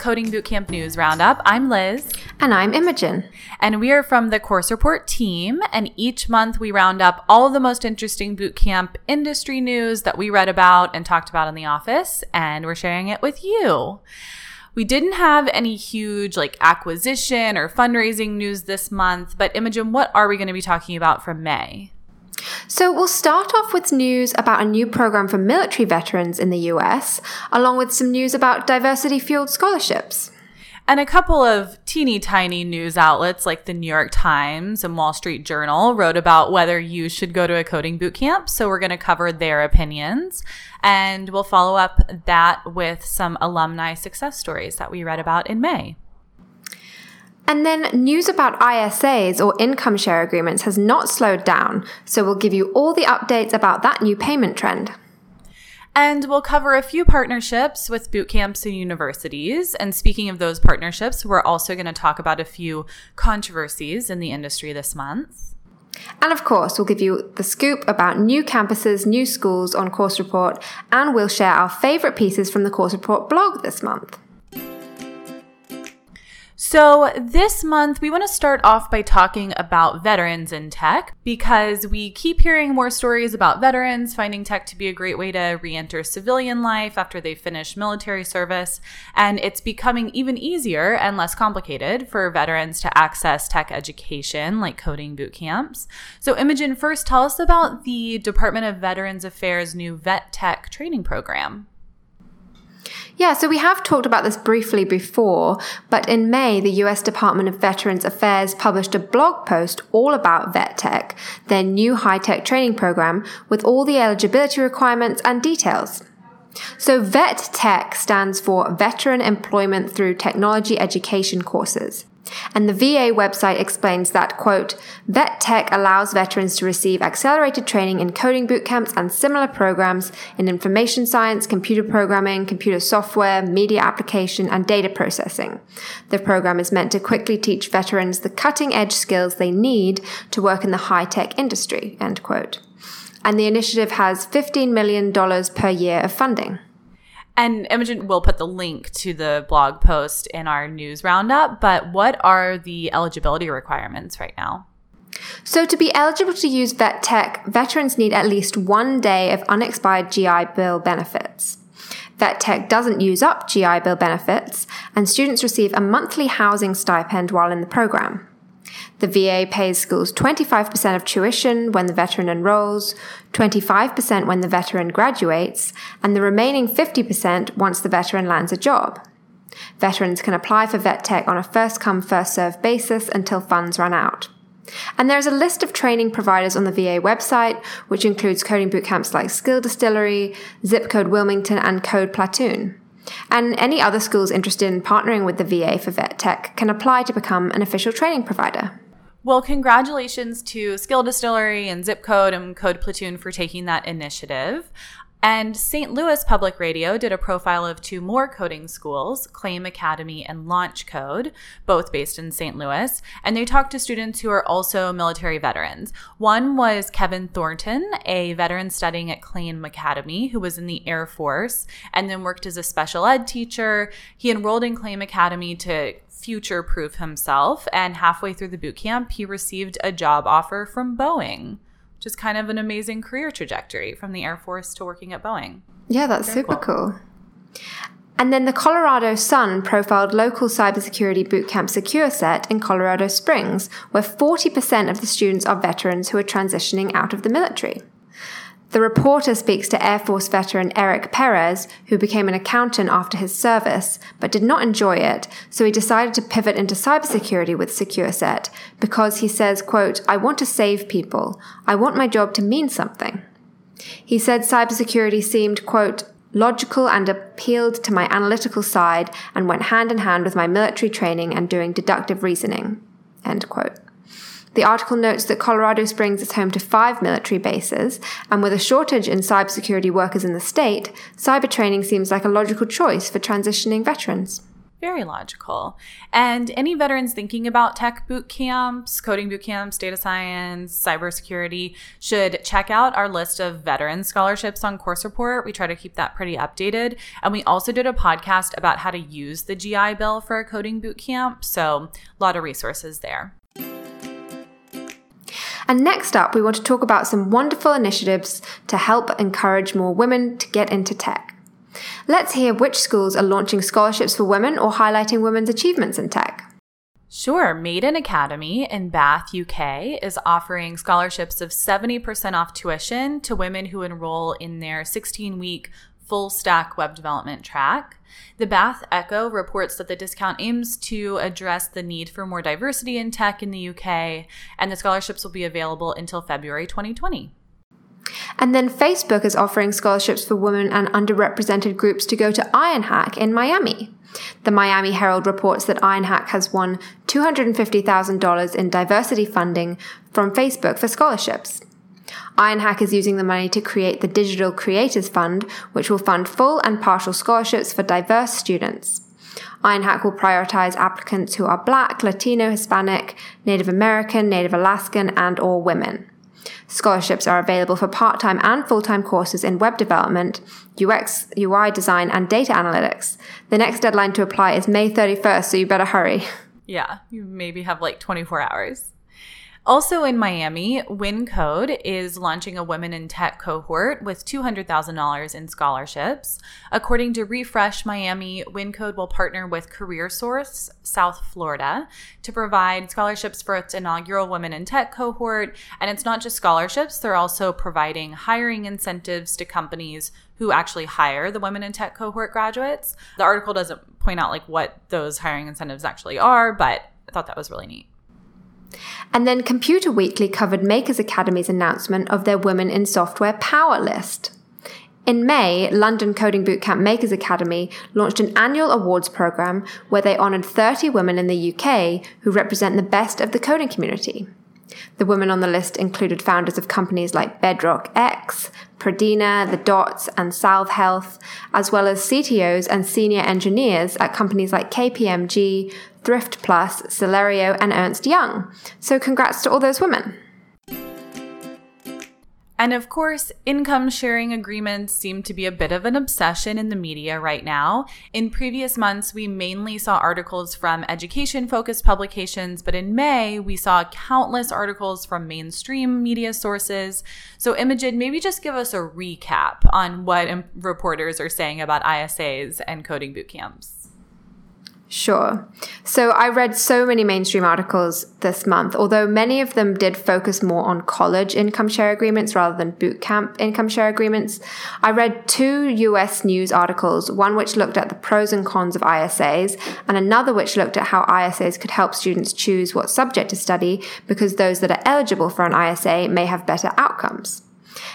Coding Bootcamp News Roundup. I'm Liz. And I'm Imogen. And we are from the Course Report team. And each month we round up all the most interesting bootcamp industry news that we read about and talked about in the office. And we're sharing it with you. We didn't have any huge like acquisition or fundraising news this month, but Imogen, what are we going to be talking about from May? So, we'll start off with news about a new program for military veterans in the US, along with some news about diversity fueled scholarships. And a couple of teeny tiny news outlets like the New York Times and Wall Street Journal wrote about whether you should go to a coding boot camp. So we're going to cover their opinions. And we'll follow up that with some alumni success stories that we read about in May. And then news about ISAs or income share agreements has not slowed down, so we'll give you all the updates about that new payment trend. And we'll cover a few partnerships with boot camps and universities. And speaking of those partnerships, we're also going to talk about a few controversies in the industry this month. And of course, we'll give you the scoop about new campuses, new schools on Course Report, and we'll share our favourite pieces from the Course Report blog this month. So, this month, we want to start off by talking about veterans in tech because we keep hearing more stories about veterans finding tech to be a great way to re enter civilian life after they finish military service. And it's becoming even easier and less complicated for veterans to access tech education like coding boot camps. So, Imogen, first tell us about the Department of Veterans Affairs' new Vet Tech training program. Yeah, so we have talked about this briefly before, but in May, the US Department of Veterans Affairs published a blog post all about VetTech, their new high tech training program, with all the eligibility requirements and details. So, VET Tech stands for Veteran Employment Through Technology Education Courses. And the VA website explains that, quote, Vet Tech allows veterans to receive accelerated training in coding boot camps and similar programs in information science, computer programming, computer software, media application, and data processing. The program is meant to quickly teach veterans the cutting edge skills they need to work in the high tech industry, end quote. And the initiative has $15 million per year of funding. And Imogen will put the link to the blog post in our news roundup. But what are the eligibility requirements right now? So, to be eligible to use Vet Tech, veterans need at least one day of unexpired GI Bill benefits. Vet Tech doesn't use up GI Bill benefits, and students receive a monthly housing stipend while in the program. The VA pays schools 25% of tuition when the veteran enrolls, 25% when the veteran graduates, and the remaining 50% once the veteran lands a job. Veterans can apply for Vet Tech on a first come, first served basis until funds run out. And there's a list of training providers on the VA website, which includes coding bootcamps like Skill Distillery, Zip Code Wilmington, and Code Platoon. And any other schools interested in partnering with the VA for Vet Tech can apply to become an official training provider. Well, congratulations to Skill Distillery and Zip Code and Code Platoon for taking that initiative. And St. Louis Public Radio did a profile of two more coding schools, Claim Academy and Launch Code, both based in St. Louis. And they talked to students who are also military veterans. One was Kevin Thornton, a veteran studying at Claim Academy who was in the Air Force and then worked as a special ed teacher. He enrolled in Claim Academy to future proof himself. And halfway through the boot camp, he received a job offer from Boeing, is kind of an amazing career trajectory from the Air Force to working at Boeing. Yeah, that's Very super cool. cool. And then the Colorado Sun profiled local cybersecurity bootcamp SecureSet in Colorado Springs, where 40% of the students are veterans who are transitioning out of the military. The reporter speaks to Air Force veteran Eric Perez, who became an accountant after his service, but did not enjoy it, so he decided to pivot into cybersecurity with SecureSet because he says, quote, I want to save people. I want my job to mean something. He said cybersecurity seemed, quote, logical and appealed to my analytical side and went hand in hand with my military training and doing deductive reasoning. End quote. The article notes that Colorado Springs is home to five military bases, and with a shortage in cybersecurity workers in the state, cyber training seems like a logical choice for transitioning veterans. Very logical. And any veterans thinking about tech boot camps, coding boot camps, data science, cybersecurity should check out our list of veteran scholarships on Course Report. We try to keep that pretty updated. And we also did a podcast about how to use the GI Bill for a coding boot camp. So, a lot of resources there. And next up, we want to talk about some wonderful initiatives to help encourage more women to get into tech. Let's hear which schools are launching scholarships for women or highlighting women's achievements in tech. Sure. Mayden Academy in Bath, UK is offering scholarships of 70% off tuition to women who enroll in their 16 week full stack web development track. The Bath Echo reports that the discount aims to address the need for more diversity in tech in the UK, and the scholarships will be available until February 2020. And then Facebook is offering scholarships for women and underrepresented groups to go to IronHack in Miami. The Miami Herald reports that IronHack has won $250,000 in diversity funding from Facebook for scholarships. IronHack is using the money to create the Digital Creators Fund, which will fund full and partial scholarships for diverse students. IronHack will prioritize applicants who are Black, Latino, Hispanic, Native American, Native Alaskan, and or women. Scholarships are available for part time and full time courses in web development, UX, UI design, and data analytics. The next deadline to apply is May 31st, so you better hurry. Yeah, you maybe have like 24 hours. Also in Miami, Wyncode is launching a Women in Tech cohort with $200,000 in scholarships. According to Refresh Miami, Wyncode will partner with CareerSource South Florida to provide scholarships for its inaugural Women in Tech cohort. And it's not just scholarships, they're also providing hiring incentives to companies who actually hire the women in tech cohort graduates. The article doesn't point out like what those hiring incentives actually are, but I thought that was really neat. And then Computer Weekly covered Makers Academy's announcement of their Women in Software Power List. In May, London Coding Bootcamp Makers Academy launched an annual awards program where they honoured 30 women in the UK who represent the best of the coding community. The women on the list included founders of companies like Bedrock X, Pradina, The Dots, and Salve Health, as well as CTOs and senior engineers at companies like KPMG, Thrift Plus, Celerio, and Ernst Young. So congrats to all those women. And of course, income sharing agreements seem to be a bit of an obsession in the media right now. In previous months, we mainly saw articles from education focused publications, but in May, we saw countless articles from mainstream media sources. So, Imogen, maybe just give us a recap on what reporters are saying about ISAs and coding boot camps. Sure. So I read so many mainstream articles this month, although many of them did focus more on college income share agreements rather than boot camp income share agreements. I read two US news articles, one which looked at the pros and cons of ISAs, and another which looked at how ISAs could help students choose what subject to study because those that are eligible for an ISA may have better outcomes.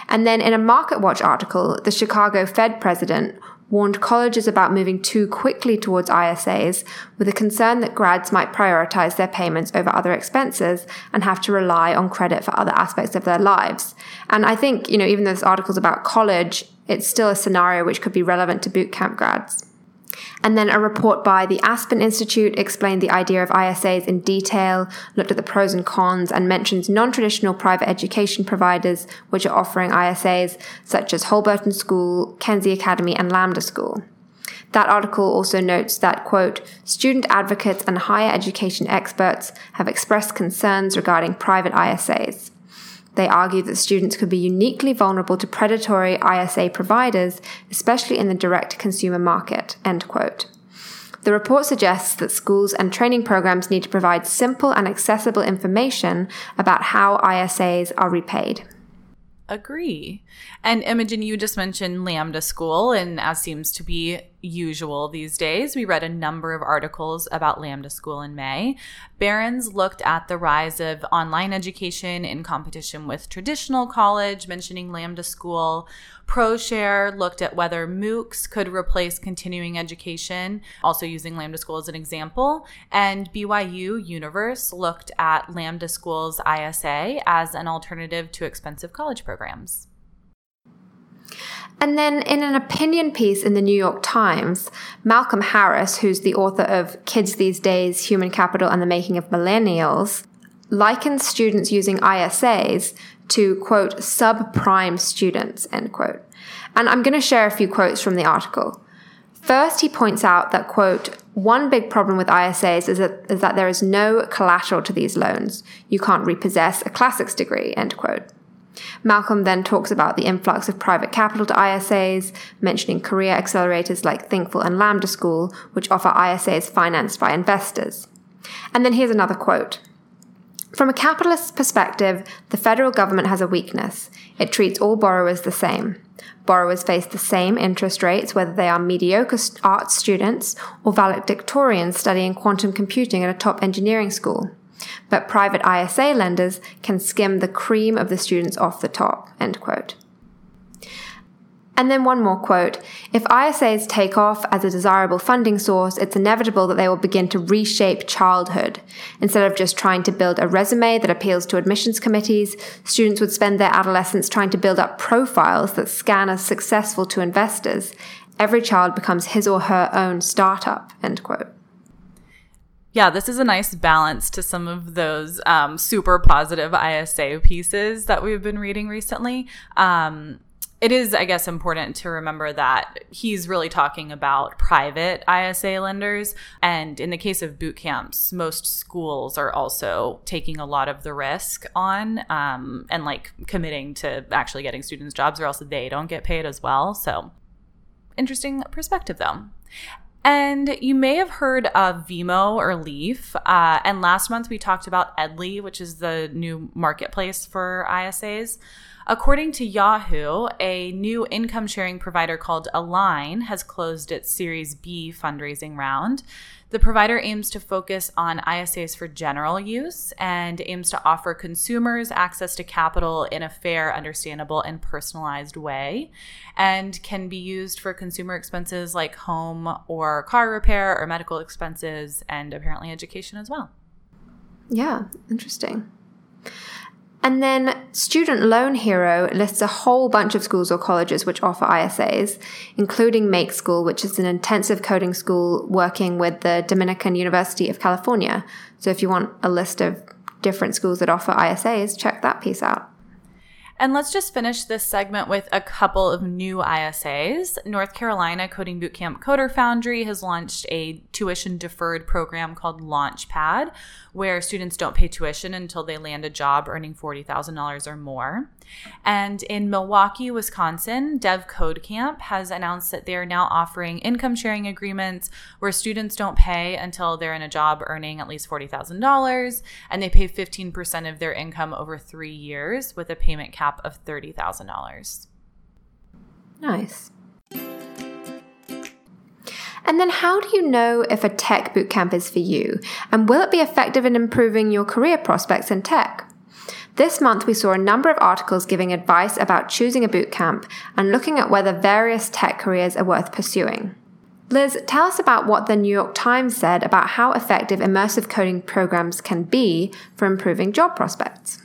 And then in a MarketWatch article, the Chicago Fed president warned colleges about moving too quickly towards ISAs with a concern that grads might prioritize their payments over other expenses and have to rely on credit for other aspects of their lives. And I think, you know, even though this article's about college, it's still a scenario which could be relevant to bootcamp grads. And then a report by the Aspen Institute explained the idea of ISAs in detail, looked at the pros and cons, and mentions non traditional private education providers which are offering ISAs, such as Holberton School, Kenzie Academy, and Lambda School. That article also notes that, quote, student advocates and higher education experts have expressed concerns regarding private ISAs. They argue that students could be uniquely vulnerable to predatory ISA providers, especially in the direct consumer market. End quote. The report suggests that schools and training programs need to provide simple and accessible information about how ISAs are repaid. Agree. And Imogen, you just mentioned Lambda School, and as seems to be usual these days. We read a number of articles about Lambda School in May. Barron's looked at the rise of online education in competition with traditional college, mentioning Lambda School. ProShare looked at whether MOOCs could replace continuing education, also using Lambda School as an example. And BYU Universe looked at Lambda School's ISA as an alternative to expensive college programs. And then, in an opinion piece in the New York Times, Malcolm Harris, who's the author of Kids These Days Human Capital and the Making of Millennials, likens students using ISAs to, quote, subprime students, end quote. And I'm going to share a few quotes from the article. First, he points out that, quote, one big problem with ISAs is that, is that there is no collateral to these loans. You can't repossess a classics degree, end quote. Malcolm then talks about the influx of private capital to ISAs, mentioning career accelerators like Thinkful and Lambda School, which offer ISAs financed by investors. And then here's another quote. From a capitalist perspective, the federal government has a weakness. It treats all borrowers the same. Borrowers face the same interest rates whether they are mediocre art students or valedictorians studying quantum computing at a top engineering school but private ISA lenders can skim the cream of the students off the top, end quote. And then one more quote. If ISAs take off as a desirable funding source, it's inevitable that they will begin to reshape childhood. Instead of just trying to build a resume that appeals to admissions committees, students would spend their adolescence trying to build up profiles that scan as successful to investors. Every child becomes his or her own startup, end quote yeah, this is a nice balance to some of those um, super positive ISA pieces that we've been reading recently. Um, it is, I guess, important to remember that he's really talking about private ISA lenders. And in the case of boot camps, most schools are also taking a lot of the risk on um, and like committing to actually getting students jobs, or else they don't get paid as well. So, interesting perspective, though. And you may have heard of Vemo or Leif. Uh, and last month we talked about Edly, which is the new marketplace for ISAs. According to Yahoo, a new income sharing provider called Align has closed its Series B fundraising round. The provider aims to focus on ISAs for general use and aims to offer consumers access to capital in a fair, understandable, and personalized way, and can be used for consumer expenses like home or car repair or medical expenses, and apparently education as well. Yeah, interesting. And then Student Loan Hero lists a whole bunch of schools or colleges which offer ISAs, including Make School, which is an intensive coding school working with the Dominican University of California. So if you want a list of different schools that offer ISAs, check that piece out. And let's just finish this segment with a couple of new ISAs. North Carolina Coding Bootcamp Coder Foundry has launched a tuition deferred program called Launchpad, where students don't pay tuition until they land a job earning $40,000 or more. And in Milwaukee, Wisconsin, Dev Code Camp has announced that they are now offering income sharing agreements where students don't pay until they're in a job earning at least $40,000 and they pay 15% of their income over three years with a payment cap of $30,000. Nice. And then, how do you know if a tech bootcamp is for you? And will it be effective in improving your career prospects in tech? This month, we saw a number of articles giving advice about choosing a bootcamp and looking at whether various tech careers are worth pursuing. Liz, tell us about what the New York Times said about how effective immersive coding programs can be for improving job prospects.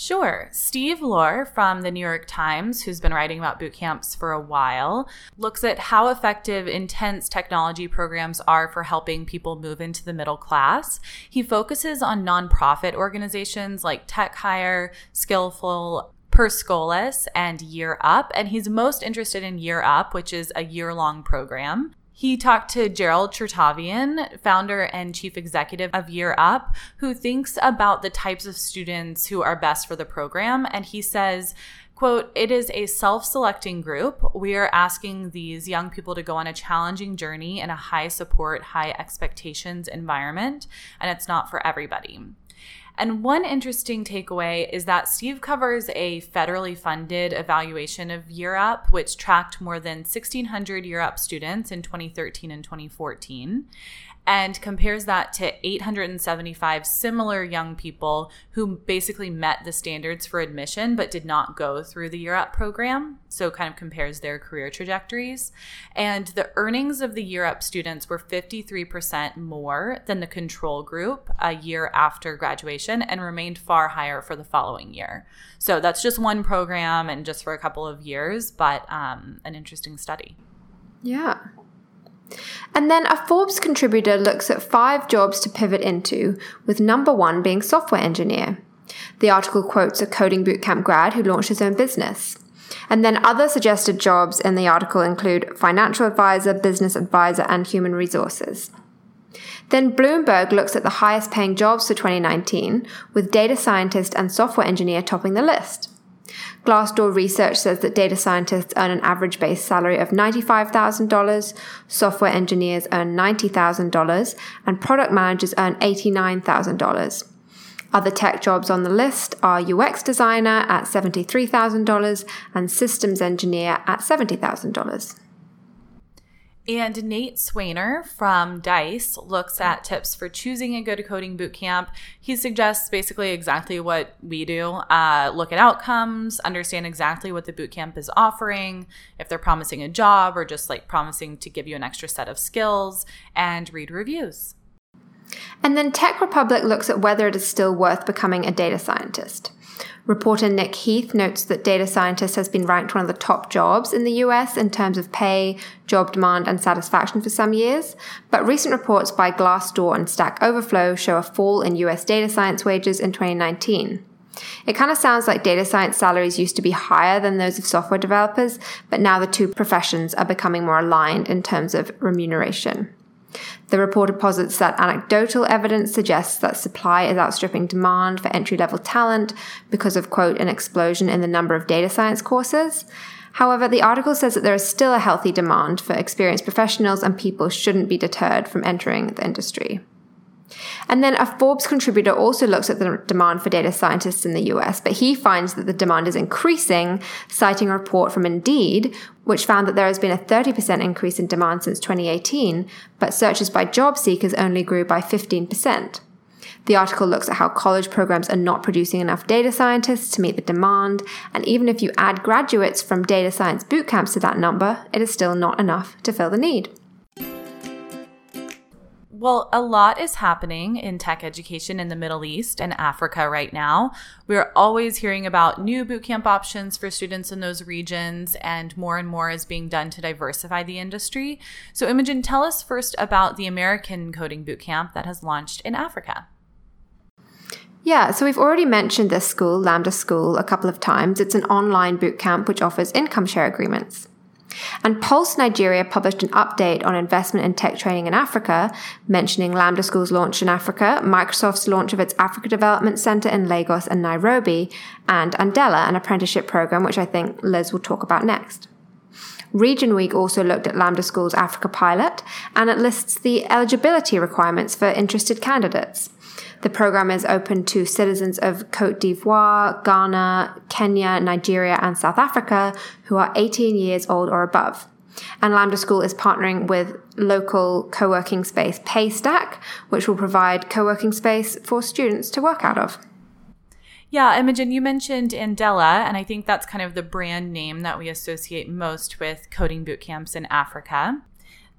Sure. Steve Lohr from the New York Times, who's been writing about boot camps for a while, looks at how effective intense technology programs are for helping people move into the middle class. He focuses on nonprofit organizations like Tech Hire, Skillful, Per Scholas, and Year Up. And he's most interested in Year Up, which is a year long program. He talked to Gerald Chertavian, founder and chief executive of Year Up, who thinks about the types of students who are best for the program. And he says, quote, it is a self selecting group. We are asking these young people to go on a challenging journey in a high support, high expectations environment, and it's not for everybody. And one interesting takeaway is that Steve covers a federally funded evaluation of Year Up, which tracked more than 1,600 Year Up students in 2013 and 2014 and compares that to 875 similar young people who basically met the standards for admission but did not go through the Year Up program. So, kind of compares their career trajectories. And the earnings of the Year Up students were 53% more than the control group a year after graduation and remained far higher for the following year. So, that's just one program and just for a couple of years, but um, an interesting study. Yeah. And then a Forbes contributor looks at five jobs to pivot into, with number one being software engineer. The article quotes a coding bootcamp grad who launched his own business. And then other suggested jobs in the article include financial advisor, business advisor, and human resources. Then Bloomberg looks at the highest paying jobs for 2019, with data scientist and software engineer topping the list. Glassdoor research says that data scientists earn an average base salary of $95,000, software engineers earn $90,000, and product managers earn $89,000. Other tech jobs on the list are UX designer at $73,000 and systems engineer at $70,000. And Nate Swanner from DICE looks at tips for choosing a good coding bootcamp. He suggests basically exactly what we do uh, look at outcomes, understand exactly what the bootcamp is offering, if they're promising a job or just like promising to give you an extra set of skills, and read reviews. And then Tech Republic looks at whether it is still worth becoming a data scientist. Reporter Nick Heath notes that data scientist has been ranked one of the top jobs in the US in terms of pay, job demand, and satisfaction for some years. But recent reports by Glassdoor and Stack Overflow show a fall in US data science wages in 2019. It kind of sounds like data science salaries used to be higher than those of software developers, but now the two professions are becoming more aligned in terms of remuneration. The report posits that anecdotal evidence suggests that supply is outstripping demand for entry level talent because of, quote, an explosion in the number of data science courses. However, the article says that there is still a healthy demand for experienced professionals and people shouldn't be deterred from entering the industry. And then a Forbes contributor also looks at the demand for data scientists in the US, but he finds that the demand is increasing, citing a report from Indeed, which found that there has been a 30% increase in demand since 2018, but searches by job seekers only grew by 15%. The article looks at how college programs are not producing enough data scientists to meet the demand, and even if you add graduates from data science bootcamps to that number, it is still not enough to fill the need. Well, a lot is happening in tech education in the Middle East and Africa right now. We're always hearing about new bootcamp options for students in those regions, and more and more is being done to diversify the industry. So, Imogen, tell us first about the American Coding Bootcamp that has launched in Africa. Yeah, so we've already mentioned this school, Lambda School, a couple of times. It's an online bootcamp which offers income share agreements. And Pulse Nigeria published an update on investment in tech training in Africa, mentioning Lambda School's launch in Africa, Microsoft's launch of its Africa Development Center in Lagos and Nairobi, and Andela, an apprenticeship program, which I think Liz will talk about next. Region Week also looked at Lambda School's Africa pilot, and it lists the eligibility requirements for interested candidates. The program is open to citizens of Cote d'Ivoire, Ghana, Kenya, Nigeria, and South Africa who are 18 years old or above. And Lambda School is partnering with local co working space Paystack, which will provide co working space for students to work out of. Yeah, Imogen, you mentioned Andela, and I think that's kind of the brand name that we associate most with coding boot camps in Africa.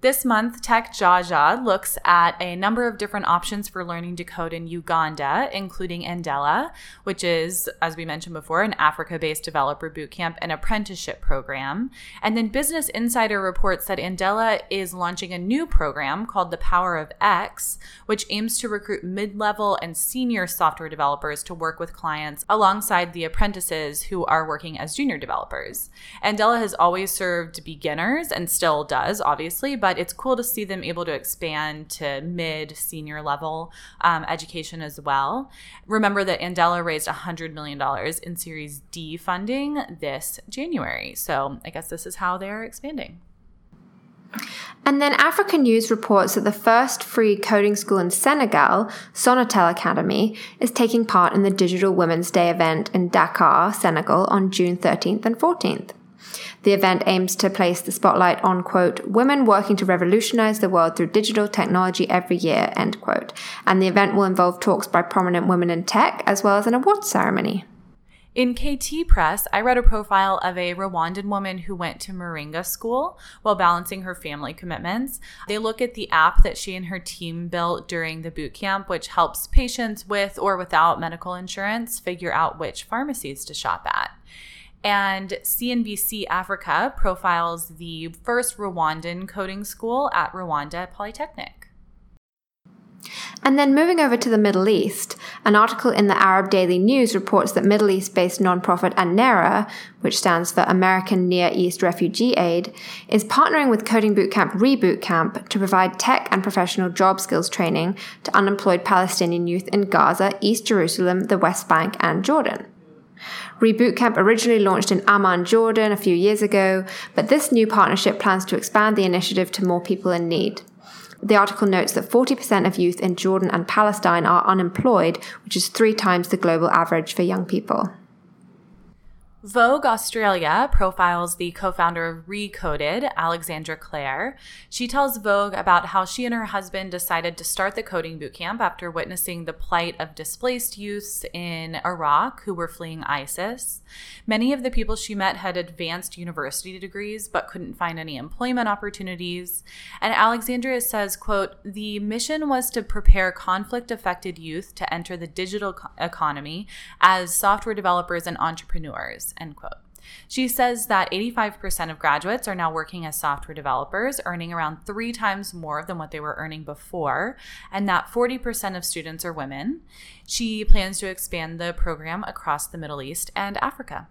This month, Tech Jaja looks at a number of different options for learning to code in Uganda, including Andela, which is, as we mentioned before, an Africa based developer bootcamp and apprenticeship program. And then Business Insider reports that Andela is launching a new program called The Power of X, which aims to recruit mid level and senior software developers to work with clients alongside the apprentices who are working as junior developers. Andela has always served beginners and still does, obviously, but but it's cool to see them able to expand to mid senior level um, education as well. Remember that Andela raised $100 million in Series D funding this January. So I guess this is how they're expanding. And then African News reports that the first free coding school in Senegal, Sonatel Academy, is taking part in the Digital Women's Day event in Dakar, Senegal on June 13th and 14th. The event aims to place the spotlight on, quote, women working to revolutionize the world through digital technology every year, end quote. And the event will involve talks by prominent women in tech as well as an awards ceremony. In KT Press, I read a profile of a Rwandan woman who went to Moringa school while balancing her family commitments. They look at the app that she and her team built during the boot camp, which helps patients with or without medical insurance figure out which pharmacies to shop at. And CNBC Africa profiles the first Rwandan coding school at Rwanda Polytechnic. And then moving over to the Middle East, an article in the Arab Daily News reports that Middle East based nonprofit ANERA, which stands for American Near East Refugee Aid, is partnering with Coding Bootcamp Reboot Camp to provide tech and professional job skills training to unemployed Palestinian youth in Gaza, East Jerusalem, the West Bank, and Jordan. Reboot Camp originally launched in Amman, Jordan a few years ago, but this new partnership plans to expand the initiative to more people in need. The article notes that 40% of youth in Jordan and Palestine are unemployed, which is three times the global average for young people. Vogue Australia profiles the co founder of Recoded, Alexandra Clare. She tells Vogue about how she and her husband decided to start the coding bootcamp after witnessing the plight of displaced youths in Iraq who were fleeing ISIS. Many of the people she met had advanced university degrees but couldn't find any employment opportunities. And Alexandra says, quote, the mission was to prepare conflict affected youth to enter the digital economy as software developers and entrepreneurs end quote. She says that 85% of graduates are now working as software developers, earning around three times more than what they were earning before, and that 40% of students are women. She plans to expand the program across the Middle East and Africa.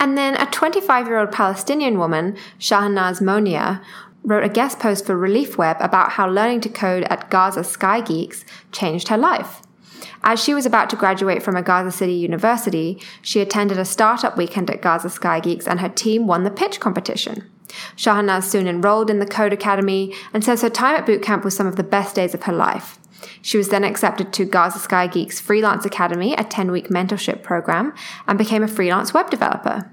And then a 25 year old Palestinian woman, Shahnaz Monia, wrote a guest post for Relief Web about how learning to code at Gaza Sky Geeks changed her life. As she was about to graduate from a Gaza City university, she attended a startup weekend at Gaza Sky Geeks and her team won the pitch competition. Shahnaz soon enrolled in the Code Academy and says her time at bootcamp was some of the best days of her life. She was then accepted to Gaza Sky Geeks Freelance Academy, a 10 week mentorship program, and became a freelance web developer.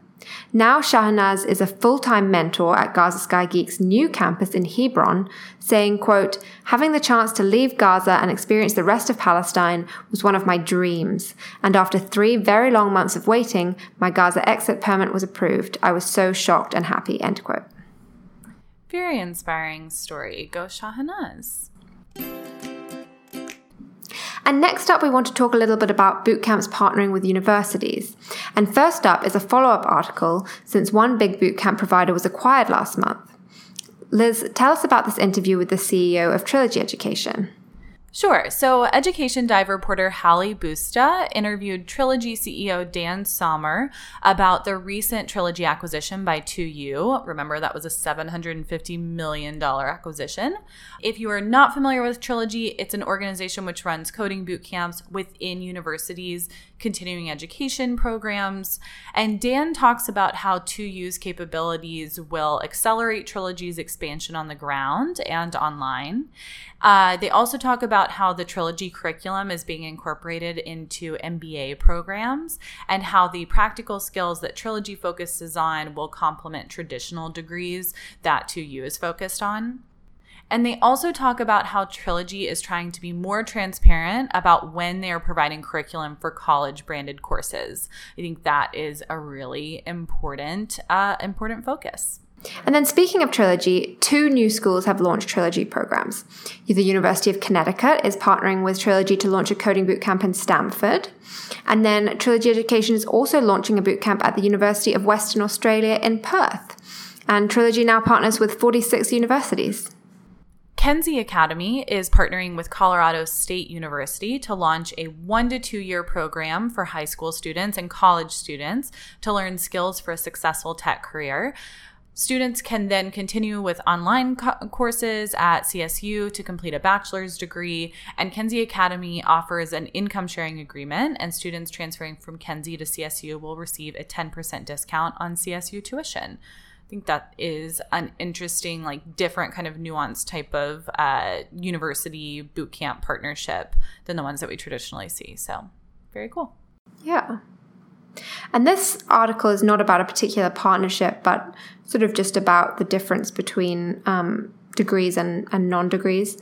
Now Shahnaz is a full-time mentor at Gaza Sky Geek's new campus in Hebron, saying, quote, having the chance to leave Gaza and experience the rest of Palestine was one of my dreams. And after three very long months of waiting, my Gaza exit permit was approved. I was so shocked and happy, end quote. Very inspiring story. Go Shahnaz. And next up, we want to talk a little bit about bootcamps partnering with universities. And first up is a follow up article since one big bootcamp provider was acquired last month. Liz, tell us about this interview with the CEO of Trilogy Education. Sure. So, Education Dive reporter Hallie Busta interviewed Trilogy CEO Dan Sommer about the recent Trilogy acquisition by 2U. Remember, that was a $750 million acquisition. If you are not familiar with Trilogy, it's an organization which runs coding boot camps within universities, continuing education programs. And Dan talks about how 2U's capabilities will accelerate Trilogy's expansion on the ground and online. Uh, they also talk about how the trilogy curriculum is being incorporated into MBA programs and how the practical skills that trilogy focuses on will complement traditional degrees that 2U is focused on. And they also talk about how Trilogy is trying to be more transparent about when they are providing curriculum for college branded courses. I think that is a really important, uh, important focus. And then speaking of Trilogy, two new schools have launched Trilogy programs. The University of Connecticut is partnering with Trilogy to launch a coding bootcamp in Stamford. And then Trilogy Education is also launching a bootcamp at the University of Western Australia in Perth. And Trilogy now partners with 46 universities. Kenzie Academy is partnering with Colorado State University to launch a one to two year program for high school students and college students to learn skills for a successful tech career. Students can then continue with online co- courses at CSU to complete a bachelor's degree, and Kenzie Academy offers an income sharing agreement, and students transferring from Kenzie to CSU will receive a 10% discount on CSU tuition. I think that is an interesting, like different kind of nuanced type of uh, university boot camp partnership than the ones that we traditionally see. So very cool. Yeah. And this article is not about a particular partnership, but sort of just about the difference between um, degrees and, and non degrees.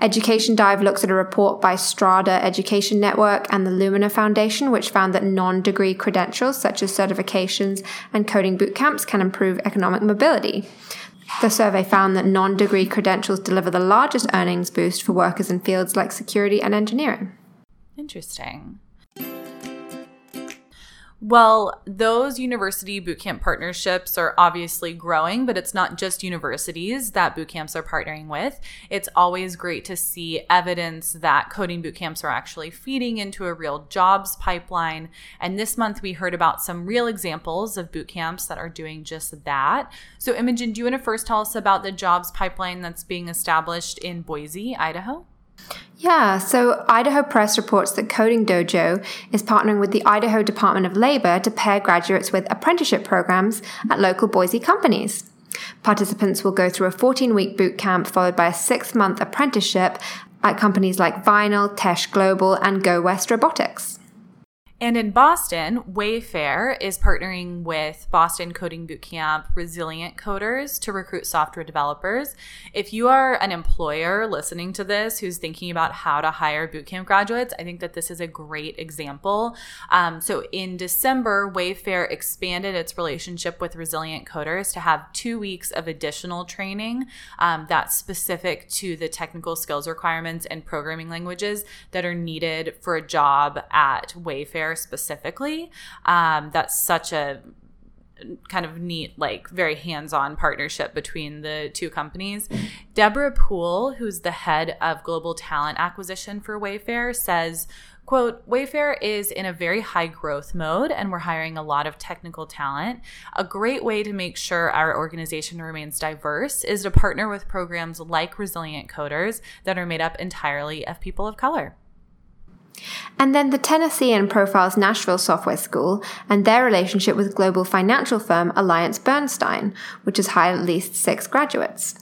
Education Dive looks at a report by Strada Education Network and the Lumina Foundation, which found that non degree credentials, such as certifications and coding bootcamps, can improve economic mobility. The survey found that non degree credentials deliver the largest earnings boost for workers in fields like security and engineering. Interesting. Well, those university bootcamp partnerships are obviously growing, but it's not just universities that bootcamps are partnering with. It's always great to see evidence that coding bootcamps are actually feeding into a real jobs pipeline. And this month we heard about some real examples of bootcamps that are doing just that. So, Imogen, do you want to first tell us about the jobs pipeline that's being established in Boise, Idaho? Yeah, so Idaho Press reports that Coding Dojo is partnering with the Idaho Department of Labor to pair graduates with apprenticeship programs at local Boise companies. Participants will go through a 14 week boot camp followed by a six month apprenticeship at companies like Vinyl, Tesh Global, and Go West Robotics. And in Boston, Wayfair is partnering with Boston Coding Bootcamp Resilient Coders to recruit software developers. If you are an employer listening to this who's thinking about how to hire bootcamp graduates, I think that this is a great example. Um, so in December, Wayfair expanded its relationship with Resilient Coders to have two weeks of additional training um, that's specific to the technical skills requirements and programming languages that are needed for a job at Wayfair specifically. Um, that's such a kind of neat, like very hands on partnership between the two companies. Deborah Poole, who's the head of global talent acquisition for Wayfair, says, quote wayfair is in a very high growth mode and we're hiring a lot of technical talent a great way to make sure our organization remains diverse is to partner with programs like resilient coders that are made up entirely of people of color and then the Tennessean profiles Nashville Software School and their relationship with global financial firm Alliance Bernstein, which has hired at least six graduates.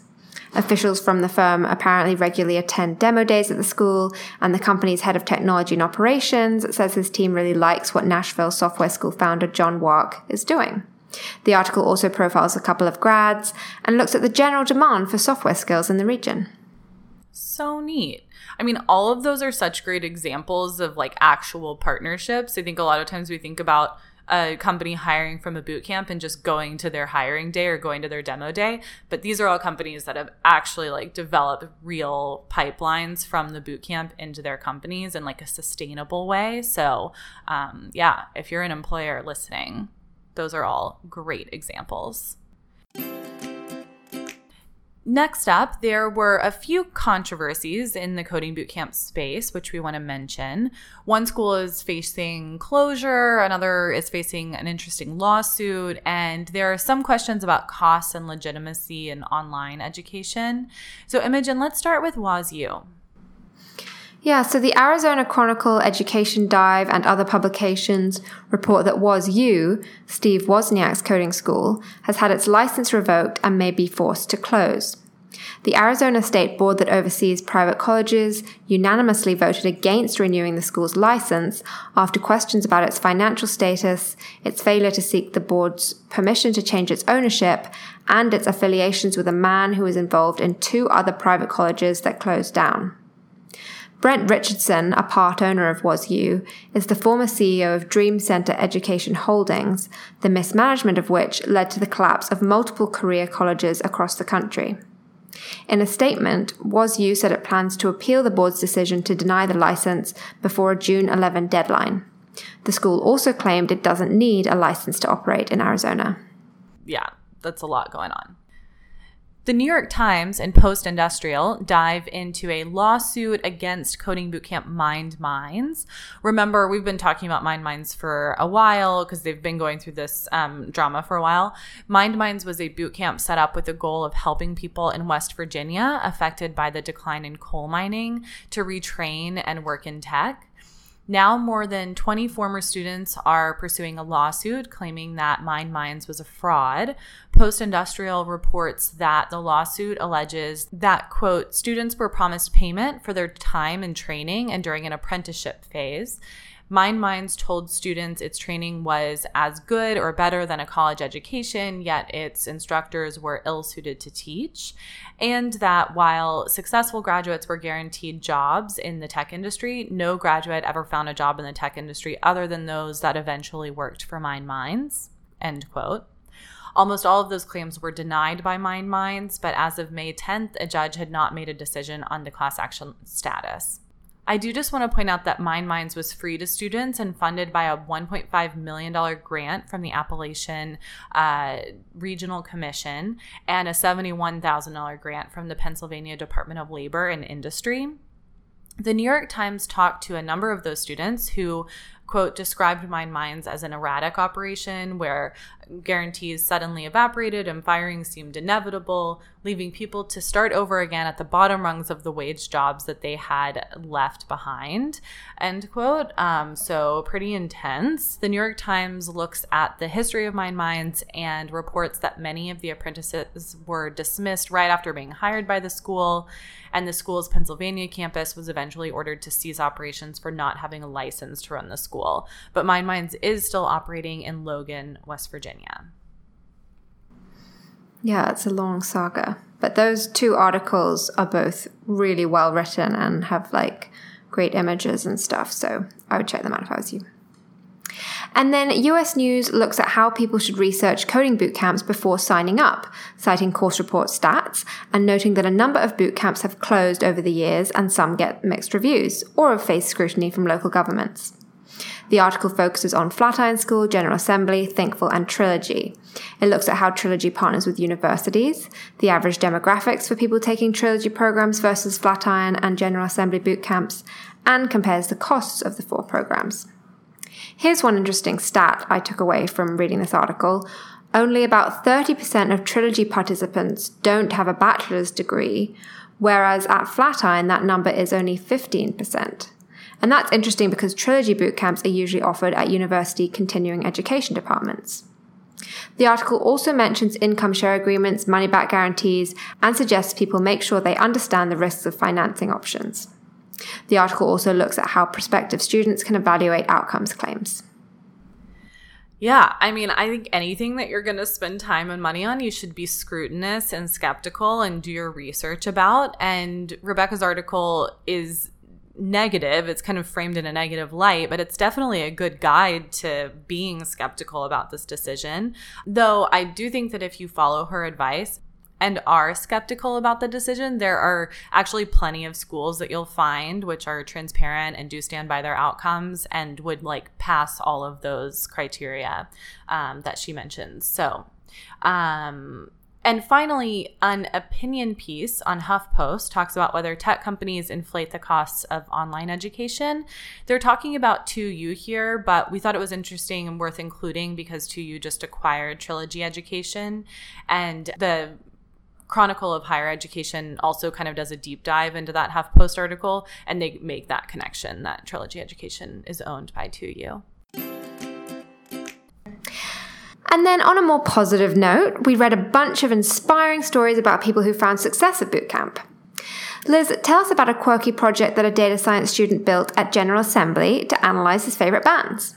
Officials from the firm apparently regularly attend demo days at the school, and the company's head of technology and operations says his team really likes what Nashville Software School founder John Wark is doing. The article also profiles a couple of grads and looks at the general demand for software skills in the region. So neat. I mean, all of those are such great examples of like actual partnerships. I think a lot of times we think about a company hiring from a boot camp and just going to their hiring day or going to their demo day but these are all companies that have actually like developed real pipelines from the boot camp into their companies in like a sustainable way so um, yeah if you're an employer listening those are all great examples Next up, there were a few controversies in the coding bootcamp space, which we want to mention. One school is facing closure, another is facing an interesting lawsuit, and there are some questions about costs and legitimacy in online education. So, Imogen, let's start with Woz U. Yeah, so the Arizona Chronicle, Education Dive, and other publications report that Woz U, Steve Wozniak's coding school, has had its license revoked and may be forced to close. The Arizona State Board that oversees private colleges unanimously voted against renewing the school's license after questions about its financial status, its failure to seek the board's permission to change its ownership, and its affiliations with a man who was involved in two other private colleges that closed down. Brent Richardson, a part owner of Woz U, is the former CEO of Dream Center Education Holdings, the mismanagement of which led to the collapse of multiple career colleges across the country. In a statement, Woz U said it plans to appeal the board's decision to deny the license before a June 11 deadline. The school also claimed it doesn't need a license to operate in Arizona. Yeah, that's a lot going on. The New York Times and Post Industrial dive into a lawsuit against coding bootcamp Mined Minds. Remember, we've been talking about Mined Minds for a while because they've been going through this um, drama for a while. Mined Minds was a bootcamp set up with the goal of helping people in West Virginia affected by the decline in coal mining to retrain and work in tech. Now, more than 20 former students are pursuing a lawsuit claiming that Mined Minds was a fraud. Post Industrial reports that the lawsuit alleges that, quote, students were promised payment for their time and training and during an apprenticeship phase. Mined Minds told students its training was as good or better than a college education, yet its instructors were ill suited to teach. And that while successful graduates were guaranteed jobs in the tech industry, no graduate ever found a job in the tech industry other than those that eventually worked for Mined Minds. End quote. Almost all of those claims were denied by Mined Minds, but as of May 10th, a judge had not made a decision on the class action status. I do just want to point out that Mined Minds was free to students and funded by a $1.5 million grant from the Appalachian uh, Regional Commission and a $71,000 grant from the Pennsylvania Department of Labor and Industry. The New York Times talked to a number of those students who quote, described Mined Minds as an erratic operation where guarantees suddenly evaporated and firing seemed inevitable, leaving people to start over again at the bottom rungs of the wage jobs that they had left behind, end quote. Um, so, pretty intense. The New York Times looks at the history of Mined Minds and reports that many of the apprentices were dismissed right after being hired by the school, and the school's Pennsylvania campus was eventually ordered to cease operations for not having a license to run the school but Mined Minds is still operating in Logan, West Virginia. Yeah, it's a long saga. But those two articles are both really well written and have like great images and stuff. So I would check them out if I was you. And then US News looks at how people should research coding boot camps before signing up, citing course report stats and noting that a number of boot camps have closed over the years and some get mixed reviews or have faced scrutiny from local governments. The article focuses on Flatiron School, General Assembly, Thinkful, and Trilogy. It looks at how Trilogy partners with universities, the average demographics for people taking Trilogy programs versus Flatiron and General Assembly boot camps, and compares the costs of the four programs. Here's one interesting stat I took away from reading this article. Only about 30% of Trilogy participants don't have a bachelor's degree, whereas at Flatiron that number is only 15%. And that's interesting because trilogy boot camps are usually offered at university continuing education departments. The article also mentions income share agreements, money back guarantees, and suggests people make sure they understand the risks of financing options. The article also looks at how prospective students can evaluate outcomes claims. Yeah, I mean, I think anything that you're going to spend time and money on, you should be scrutinous and skeptical and do your research about. And Rebecca's article is negative. It's kind of framed in a negative light, but it's definitely a good guide to being skeptical about this decision. Though I do think that if you follow her advice, and are skeptical about the decision, there are actually plenty of schools that you'll find which are transparent and do stand by their outcomes and would like pass all of those criteria um, that she mentions. So, um, and finally, an opinion piece on HuffPost talks about whether tech companies inflate the costs of online education. They're talking about 2U here, but we thought it was interesting and worth including because 2U just acquired Trilogy Education. And the Chronicle of Higher Education also kind of does a deep dive into that HuffPost article, and they make that connection that Trilogy Education is owned by 2U. And then, on a more positive note, we read a bunch of inspiring stories about people who found success at bootcamp. Liz, tell us about a quirky project that a data science student built at General Assembly to analyze his favorite bands.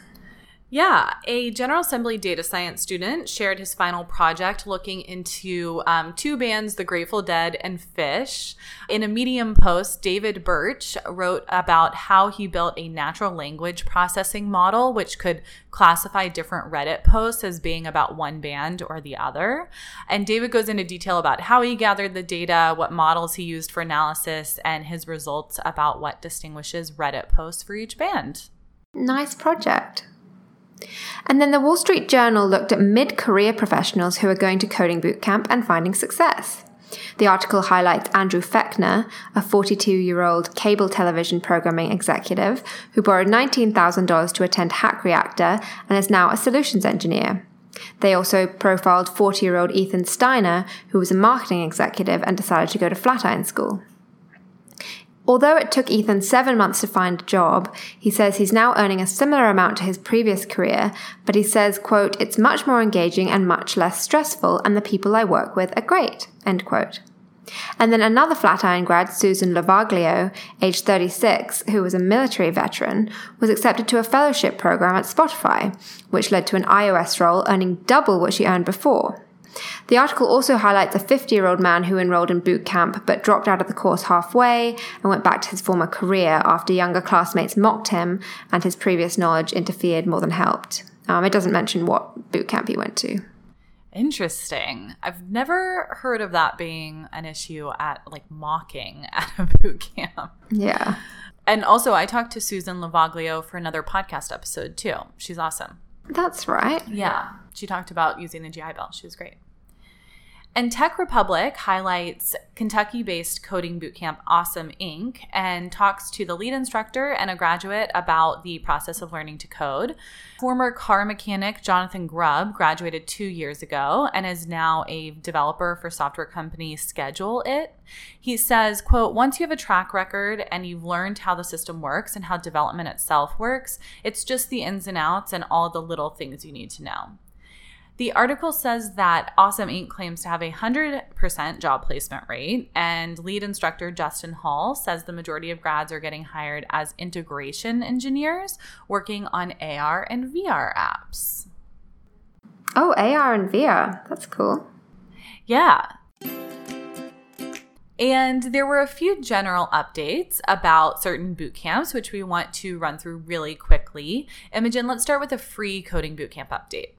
Yeah, a General Assembly data science student shared his final project looking into um, two bands, The Grateful Dead and Phish. In a Medium post, David Birch wrote about how he built a natural language processing model which could classify different Reddit posts as being about one band or the other. And David goes into detail about how he gathered the data, what models he used for analysis, and his results about what distinguishes Reddit posts for each band. Nice project. And then the Wall Street Journal looked at mid career professionals who are going to coding bootcamp and finding success. The article highlights Andrew Fechner, a 42 year old cable television programming executive who borrowed $19,000 to attend Hack Reactor and is now a solutions engineer. They also profiled 40 year old Ethan Steiner, who was a marketing executive and decided to go to Flatiron School. Although it took Ethan seven months to find a job, he says he's now earning a similar amount to his previous career, but he says, quote, it's much more engaging and much less stressful, and the people I work with are great, end quote. And then another Flatiron grad, Susan Lavaglio, age 36, who was a military veteran, was accepted to a fellowship program at Spotify, which led to an iOS role earning double what she earned before. The article also highlights a 50 year old man who enrolled in boot camp but dropped out of the course halfway and went back to his former career after younger classmates mocked him and his previous knowledge interfered more than helped. Um, it doesn't mention what boot camp he went to. Interesting. I've never heard of that being an issue at like mocking at a boot camp. Yeah. And also, I talked to Susan Lavaglio for another podcast episode too. She's awesome. That's right. Yeah. She talked about using the GI Bill. She was great. And Tech Republic highlights Kentucky based coding bootcamp Awesome Inc. and talks to the lead instructor and a graduate about the process of learning to code. Former car mechanic Jonathan Grubb graduated two years ago and is now a developer for software company Schedule It. He says, quote, once you have a track record and you've learned how the system works and how development itself works, it's just the ins and outs and all the little things you need to know. The article says that Awesome Inc. claims to have a 100% job placement rate, and lead instructor Justin Hall says the majority of grads are getting hired as integration engineers working on AR and VR apps. Oh, AR and VR. That's cool. Yeah. And there were a few general updates about certain boot camps, which we want to run through really quickly. Imogen, let's start with a free coding bootcamp update.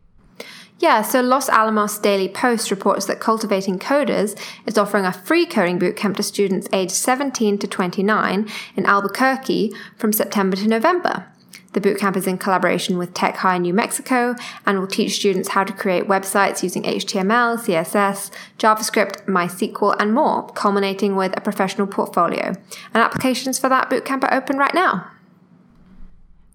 Yeah, so Los Alamos Daily Post reports that Cultivating Coders is offering a free coding bootcamp to students aged 17 to 29 in Albuquerque from September to November. The bootcamp is in collaboration with Tech High New Mexico and will teach students how to create websites using HTML, CSS, JavaScript, MySQL, and more, culminating with a professional portfolio. And applications for that bootcamp are open right now.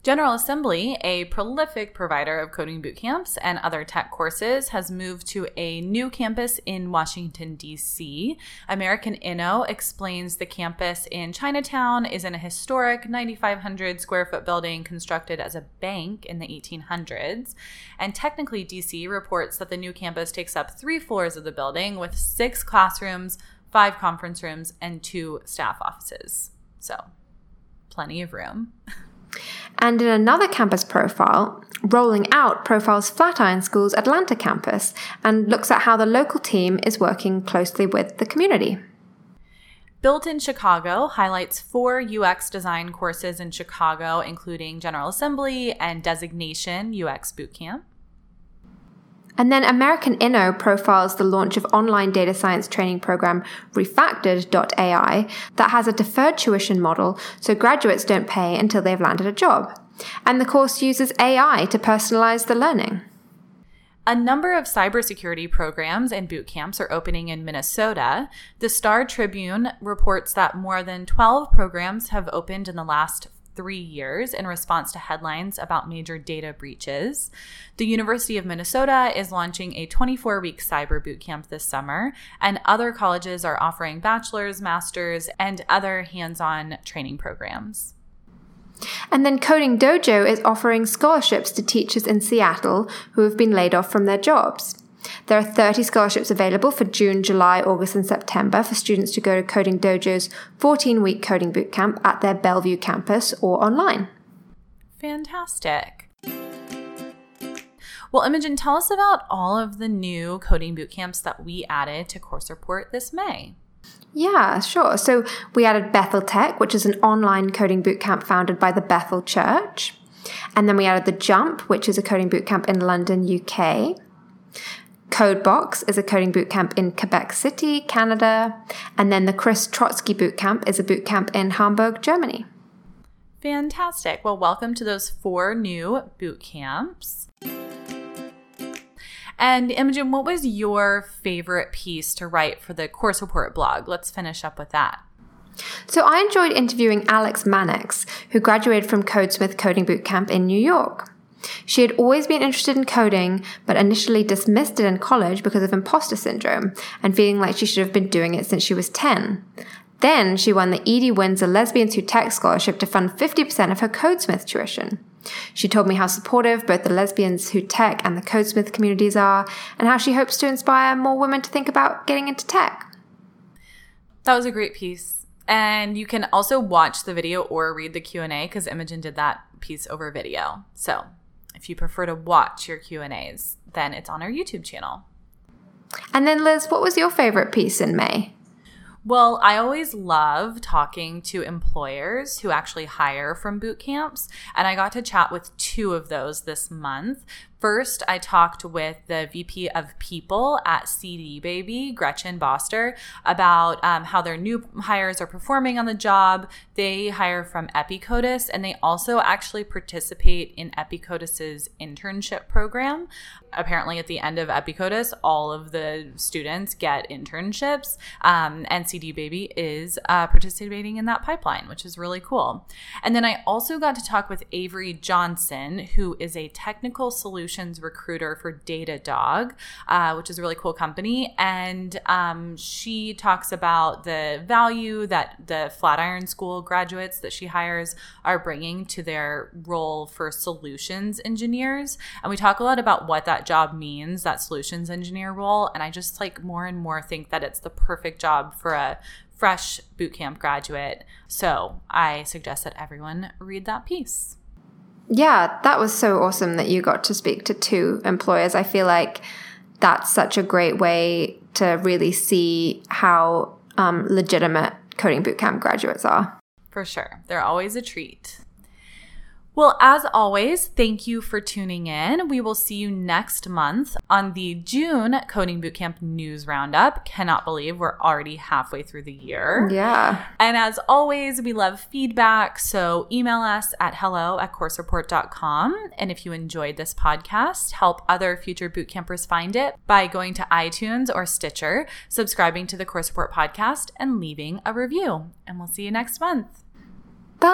General Assembly, a prolific provider of coding boot camps and other tech courses, has moved to a new campus in Washington, D.C. American Inno explains the campus in Chinatown is in a historic 9,500 square foot building constructed as a bank in the 1800s. And Technical.ly, D.C. reports that the new campus takes up three floors of the building with six classrooms, five conference rooms, and two staff offices. So, plenty of room. And in another campus profile, Rolling Out profiles Flatiron School's Atlanta campus and looks at how the local team is working closely with the community. Built in Chicago highlights four UX design courses in Chicago, including General Assembly and Designation UX Bootcamp. And then American Inno profiles the launch of online data science training program Refactored.ai that has a deferred tuition model so graduates don't pay until they've landed a job. And the course uses AI to personalize the learning. A number of cybersecurity programs and boot camps are opening in Minnesota. The Star Tribune reports that more than 12 programs have opened in the last three years in response to headlines about major data breaches. The University of Minnesota is launching a 24 week cyber boot camp this summer, and other colleges are offering bachelor's, master's, and other hands on training programs. And then Coding Dojo is offering scholarships to teachers in Seattle who have been laid off from their jobs. There are 30 scholarships available for June, July, August, and September for students to go to Coding Dojo's 14 week coding bootcamp at their Bellevue campus or online. Fantastic. Well, Imogen, tell us about all of the new coding bootcamps that we added to Course Report this May. Yeah, sure. So we added Bethel Tech, which is an online coding bootcamp founded by the Bethel Church. And then we added The Jump, which is a coding bootcamp in London, UK. Codebox is a coding bootcamp in Quebec City, Canada. And then the Chris Trotsky Bootcamp is a bootcamp in Hamburg, Germany. Fantastic. Well, welcome to those four new boot camps. And Imogen, what was your favorite piece to write for the course report blog? Let's finish up with that. So I enjoyed interviewing Alex Mannix, who graduated from Codesmith Coding Bootcamp in New York. She had always been interested in coding, but initially dismissed it in college because of imposter syndrome and feeling like she should have been doing it since she was 10. Then she won the Edie Windsor Lesbians Who Tech Scholarship to fund 50% of her Codesmith tuition. She told me how supportive both the Lesbians Who Tech and the Codesmith communities are, and how she hopes to inspire more women to think about getting into tech. That was a great piece. And you can also watch the video or read the Q&A because Imogen did that piece over video. So if you prefer to watch your Q&As, then it's on our YouTube channel. And then Liz, what was your favorite piece in May? Well, I always love talking to employers who actually hire from boot camps. And I got to chat with two of those this month. First, I talked with the VP of People at CD Baby, Gretchen Boster, about um, how their new hires are performing on the job. They hire from Epicodus, and they also actually participate in Epicodus's internship program. Apparently, at the end of Epicodus, all of the students get internships, um, and CD Baby is uh, participating in that pipeline, which is really cool. And then I also got to talk with Avery Johnson, who is a technical solution solutions recruiter for Datadog, uh, which is a really cool company. And um, she talks about the value that the Flatiron School graduates that she hires are bringing to their role for solutions engineers. And we talk a lot about what that job means, that solutions engineer role. And I just like more and more think that it's the perfect job for a fresh bootcamp graduate. So I suggest that everyone read that piece yeah, that was so awesome that you got to speak to two employers. I feel like that's such a great way to really see how um, legitimate coding bootcamp graduates are. For sure. They're always a treat. Well, as always, thank you for tuning in. We will see you next month on the June Coding Bootcamp News Roundup. Cannot believe we're already halfway through the year. Yeah. And as always, we love feedback. So email us at hello at coursereport.com. And if you enjoyed this podcast, help other future bootcampers find it by going to iTunes or Stitcher, subscribing to the Course Report podcast, and leaving a review. And we'll see you next month. Bye.